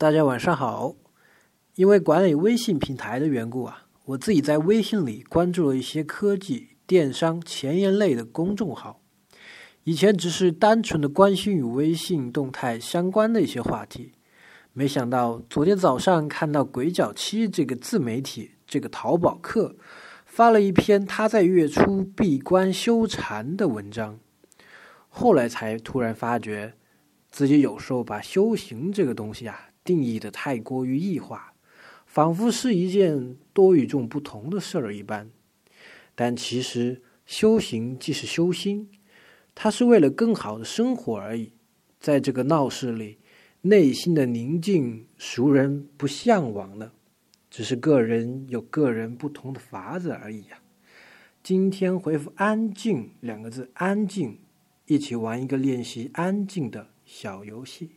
大家晚上好。因为管理微信平台的缘故啊，我自己在微信里关注了一些科技、电商、前沿类的公众号。以前只是单纯的关心与微信动态相关的一些话题，没想到昨天早上看到“鬼脚七”这个自媒体这个淘宝客发了一篇他在月初闭关修禅的文章，后来才突然发觉，自己有时候把修行这个东西啊定义的太过于异化，仿佛是一件多与众不同的事儿一般。但其实修行即是修心。它是为了更好的生活而已，在这个闹市里，内心的宁静，熟人不向往的，只是个人有个人不同的法子而已呀。今天回复“安静”两个字，安静，一起玩一个练习安静的小游戏。